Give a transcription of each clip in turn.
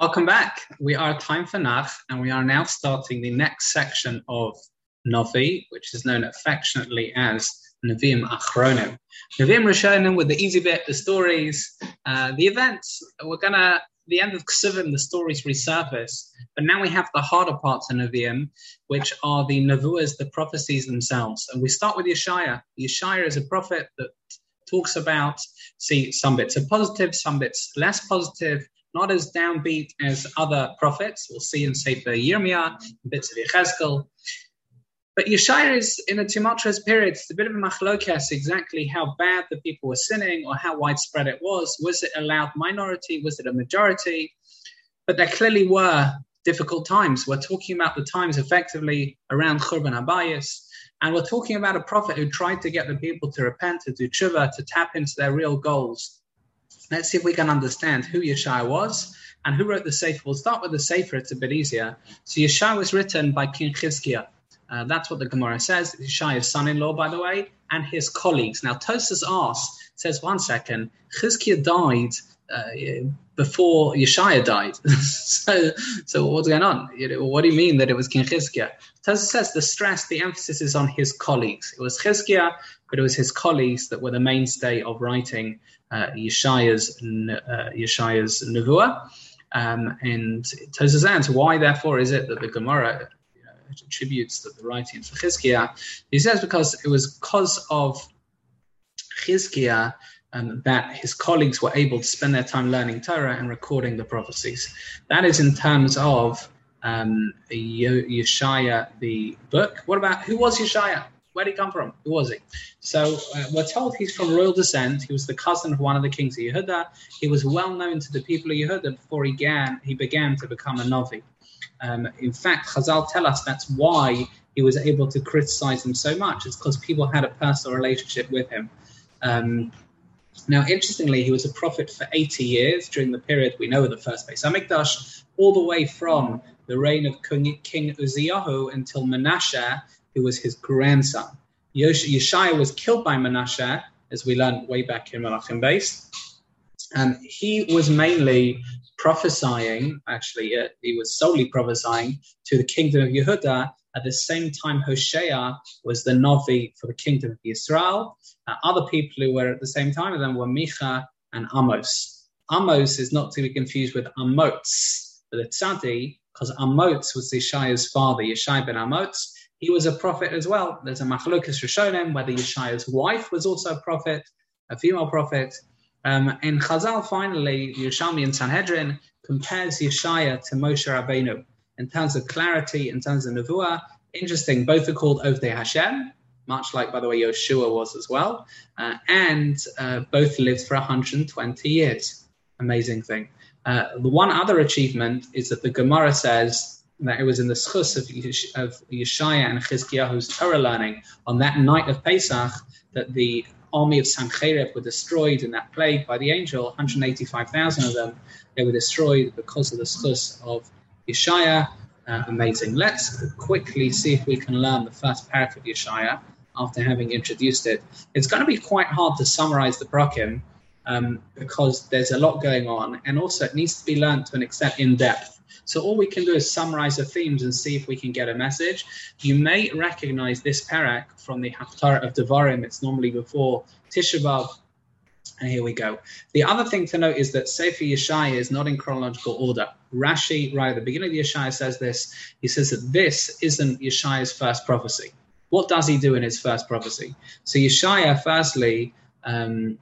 Welcome back. We are time for Nach, and we are now starting the next section of Novi, which is known affectionately as Nevi'im Achronim. Nevi'im Rishonim with the easy bit, the stories, uh, the events. We're gonna the end of Ksuvim, the stories resurface, but now we have the harder parts of Nevi'im, which are the Nevuas, the prophecies themselves. And we start with Yeshaya. Yeshaya is a prophet that talks about, see, some bits are positive, some bits less positive, not as downbeat as other prophets. We'll see in Sefer Yirmiyah, bits of Yechezkel. But Yeshaya is in a tumultuous period. It's a bit of a machlokes exactly how bad the people were sinning or how widespread it was. Was it a loud minority? Was it a majority? But there clearly were difficult times. We're talking about the times effectively around Churban Habayis. And we're talking about a prophet who tried to get the people to repent, to do tshuva, to tap into their real goals. Let's see if we can understand who Yeshaya was and who wrote the Sefer. We'll start with the Sefer, it's a bit easier. So Yeshaya was written by King Chizkiah. Uh, that's what the Gemara says. Yeshaya's son-in-law, by the way, and his colleagues. Now, Tosfos asks, says, one second, Chizkiah died uh, before Yeshaya died. so, so what's going on? You know, what do you mean that it was King Chizkiah? Tosfos says the stress, the emphasis is on his colleagues. It was Chizkiah, but it was his colleagues that were the mainstay of writing uh, Yeshaya's, uh, Yeshaya's Nevuah. Um, and Tosfos answers, why therefore is it that the Gemara know, attributes that the writing to Chizkiah? He says because it was because of Chizkiah um, that his colleagues were able to spend their time learning Torah and recording the prophecies. That is in terms of um, Yeshaya, the book. What about who was Yeshaya? Where did he come from? Who was he? So uh, we're told he's from royal descent. He was the cousin of one of the kings of Yehuda. He was well known to the people of Yehuda before he began, he began to become a Navi. Um, in fact, Chazal tell us that's why he was able to criticize him so much. It's because people had a personal relationship with him. Um, now, interestingly, he was a prophet for 80 years during the period we know of the first Beis Hamikdash, all the way from the reign of King Uzziyahu until Menashe, who was his grandson. Yeshaya was killed by Manasseh, as we learned way back in Malachim Beis. And he was mainly prophesying, actually, uh, he was solely prophesying to the kingdom of Yehuda. At the same time, Hosea was the Navi for the kingdom of Israel. Uh, other people who were at the same time of them were Micha and Amos. Amos is not to be confused with Amots, the Tzadi, because Amots was Yeshaya's father, Yeshai ben Amots he was a prophet as well. There's a machlokas rishonim whether Yeshaya's wife was also a prophet, a female prophet. Um, and Chazal finally, Yerushalmi and Sanhedrin compares Yeshaya to Moshe Rabbeinu in terms of clarity, in terms of nevuah. Interesting, both are called Ovdei Hashem, much like, by the way, Yoshua was as well, uh, and uh, both lived for 120 years. Amazing thing. Uh, the one other achievement is that the Gemara says that it was in the schus of, of Yeshaya and Chizkiyahu's Torah learning on that night of Pesach that the army of Sancherib were destroyed in that plague by the angel. 185,000 of them they were destroyed because of the schus of Yeshaya. Uh, amazing. Let's quickly see if we can learn the first parak of Yeshaya after having introduced it. It's going to be quite hard to summarize the prakim um, because there's a lot going on, and also it needs to be learned to an extent in depth. So all we can do is summarize the themes and see if we can get a message. You may recognize this parak from the Haftarah of Devarim. It's normally before Tisha B'Av. And here we go. The other thing to note is that Sefer Yeshaya is not in chronological order. Rashi, right at the beginning of Yeshaya, says this. He says that this isn't Yeshaya's first prophecy. What does he do in his first prophecy? So Yeshaya, firstly, um,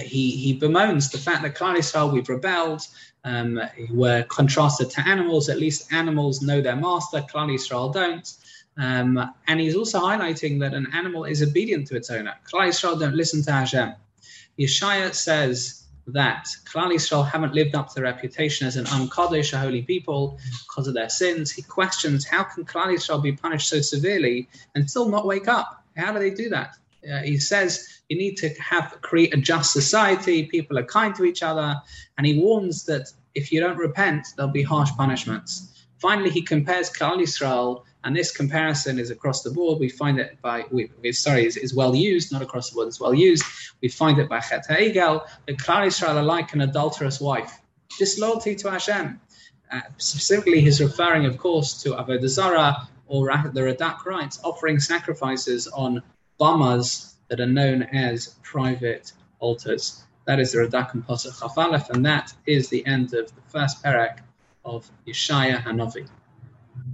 he, he bemoans the fact that Klal Yisrael, we've rebelled, um, were contrasted to animals. At least animals know their master, Klal Yisrael don't. Um, and he's also highlighting that an animal is obedient to its owner. Klal Yisrael don't listen to Hashem. Yeshaya says that Klal Yisrael haven't lived up to their reputation as an am kadosh, a holy people, because of their sins. He questions how can Klal Yisrael be punished so severely and still not wake up? How do they do that? Uh, he says you need to have create a just society. People are kind to each other, and he warns that if you don't repent, there'll be harsh punishments. Finally, he compares Klal Yisrael, and this comparison is across the board. We find it by, we, sorry, is, is, well used, not across the board, it's well used. We find it by Chet Ha'egel, that Klal Yisrael are like an adulterous wife. disloyalty to Hashem. Uh, specifically, he's referring, of course, to Avodah Zarah, or the Radak writes, offering sacrifices on bamas that are known as private altars. That is the Radak and Pasuk Chafalef, and that is the end of the first parak of Yeshaya Hanavi.